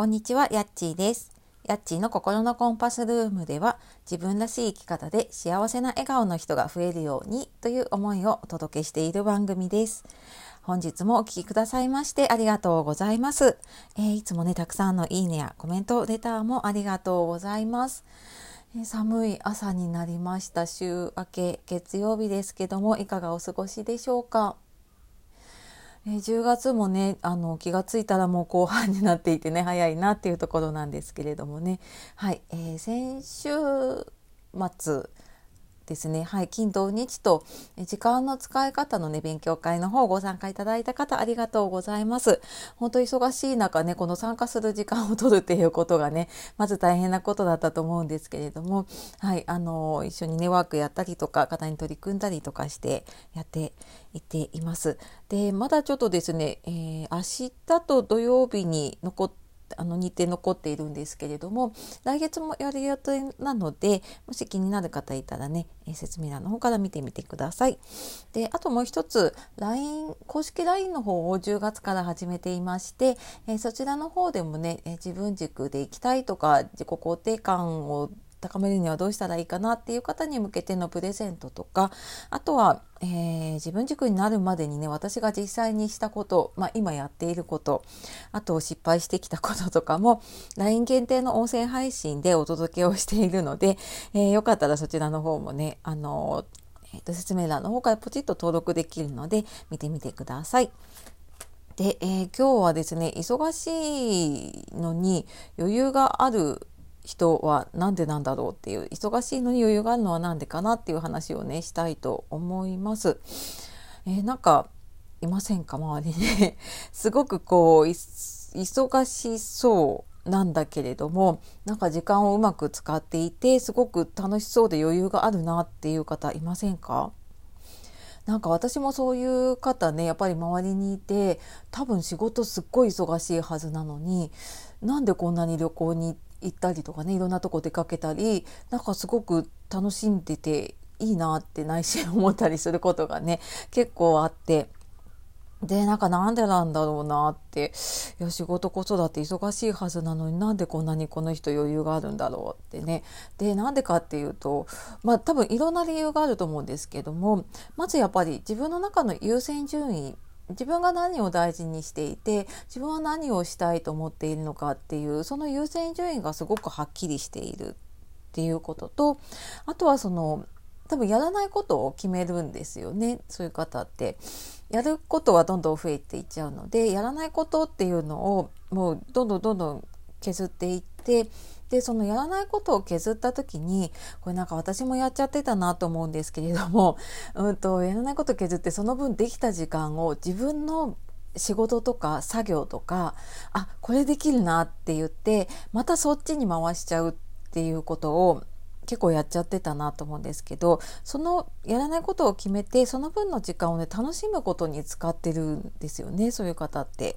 こんにちは、やっちーです。やっちーの心のコンパスルームでは、自分らしい生き方で幸せな笑顔の人が増えるようにという思いをお届けしている番組です。本日もお聴きくださいましてありがとうございます、えー、いつもね、たくさんのいいねやコメント、レターもありがとうございます。寒い朝になりました。週明け月曜日ですけども、いかがお過ごしでしょうか？えー、10月もねあの気が付いたらもう後半になっていてね早いなっていうところなんですけれどもね。はい、えー、先週末ですね。はい。金土日と時間の使い方のね、勉強会の方ご参加いただいた方ありがとうございます。本当忙しい中ね、この参加する時間を取るっていうことがね、まず大変なことだったと思うんですけれども、はい。あの、一緒にね、ワークやったりとか、方に取り組んだりとかしてやっていっています。で、まだちょっとですね、えー、明日と土曜日に残ってあの日程残っているんですけれども来月もやる予定なのでもし気になる方いたらね説明欄の方から見てみてください。であともう一つ LINE 公式 LINE の方を10月から始めていまして、えそちらの方でもね、え自分軸で行きたいとか自己肯定感を高めるにはどうしたらいいかなっていう方に向けてのプレゼントとかあとは、えー、自分軸になるまでにね私が実際にしたこと、まあ、今やっていることあと失敗してきたこととかも LINE 限定の音声配信でお届けをしているので、えー、よかったらそちらの方もねあのえーと、説明欄の方からポチッと登録できるので見てみてください。で、えー、今日はですね忙しいのに余裕がある人は何でなんだろうっていう忙しいのに余裕があるのは何でかなっていう話をねしたいと思います。えー、なんかいませんか周りに すごくこう忙しそうなんだけれどもなんか時間をうまく使っていてすごく楽しそうで余裕があるなっていう方いませんか？なんか私もそういう方ねやっぱり周りにいて多分仕事すっごい忙しいはずなのになんでこんなに旅行に行って行ったりとかねいろんなとこ出かけたりなんかすごく楽しんでていいなって内心思ったりすることがね結構あって。で、なんかなんでなんだろうなって。いや、仕事子育て忙しいはずなのになんでこんなにこの人余裕があるんだろうってね。で、なんでかっていうと、まあ多分いろんな理由があると思うんですけども、まずやっぱり自分の中の優先順位自分が何を大事にしていて自分は何をしたいと思っているのかっていうその優先順位がすごくはっきりしているっていうこととあとはその多分やらないことを決めるんですよねそういう方って。やることはどんどん増えていっちゃうのでやらないことっていうのをもうどんどんどんどん削っていってでそのやらないことを削った時にこれなんか私もやっちゃってたなと思うんですけれども、うんと、やらないことを削ってその分できた時間を自分の仕事とか作業とかあこれできるなって言ってまたそっちに回しちゃうっていうことを結構やっちゃってたなと思うんですけどそのやらないことを決めてその分の時間をね楽しむことに使ってるんですよねそういう方って。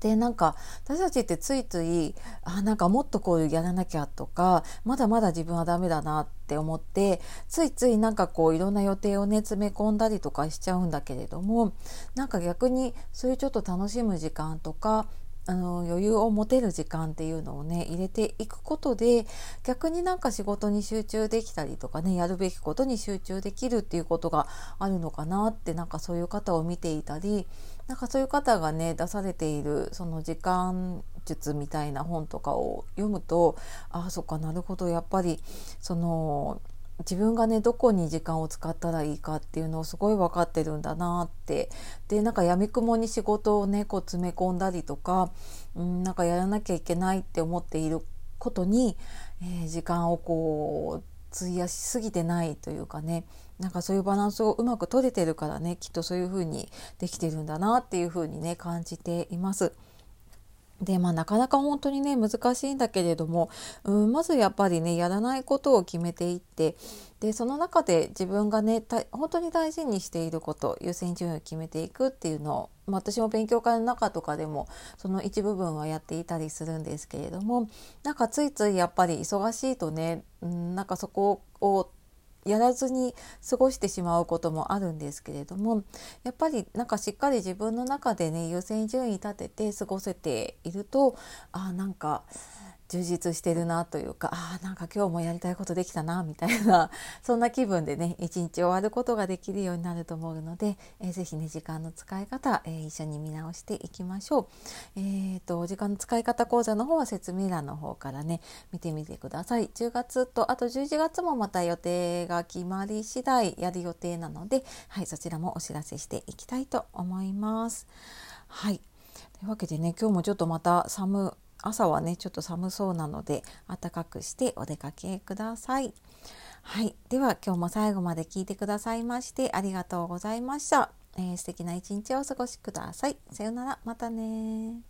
でなんか私たちってついついあなんかもっとこうやらなきゃとかまだまだ自分はダメだなって思ってついついなんかこういろんな予定をね詰め込んだりとかしちゃうんだけれどもなんか逆にそういうちょっと楽しむ時間とかあの余裕を持てる時間っていうのをね入れていくことで逆になんか仕事に集中できたりとかねやるべきことに集中できるっていうことがあるのかなってなんかそういう方を見ていたりなんかそういう方がね出されているその時間術みたいな本とかを読むとああそっかなるほどやっぱりその自分がねどこに時間を使ったらいいかっていうのをすごい分かってるんだなって。でなんかやみくもに仕事をねこう詰め込んだりとか、うん、なんかやらなきゃいけないって思っていることに、えー、時間をこう費やしすぎてないというかねなんかそういうバランスをうまく取れてるからねきっとそういうふうにできてるんだなっていうふうにね感じています。でまあなかなか本当にね難しいんだけれども、うん、まずやっぱりねやらないことを決めていってでその中で自分がね本当に大事にしていること優先順位を決めていくっていうのを、まあ、私も勉強会の中とかでもその一部分はやっていたりするんですけれどもなんかついついやっぱり忙しいとね、うん、なんかそこをやらずに過ごしてしまうこともあるんですけれどもやっぱりなんかしっかり自分の中でね優先順位立てて過ごせているとあなんか充実してるなというかあなんか今日もやりたいことできたなみたいな そんな気分でね一日終わることができるようになると思うので、えー、ぜね時間の使い方、えー、一緒に見直していきましょう。えーと、時間の使い方講座の方は説明欄の方からね見てみてください。10月とあと11月もまた予定が決まり次第やる予定なので、はい、そちらもお知らせしていきたいと思います。はいというわけでね今日もちょっとまた寒朝はねちょっと寒そうなので暖かくしてお出かけください。はい、では今日も最後まで聞いてくださいましてありがとうございました。えー、素敵な一日をお過ごしください。さようなら、またね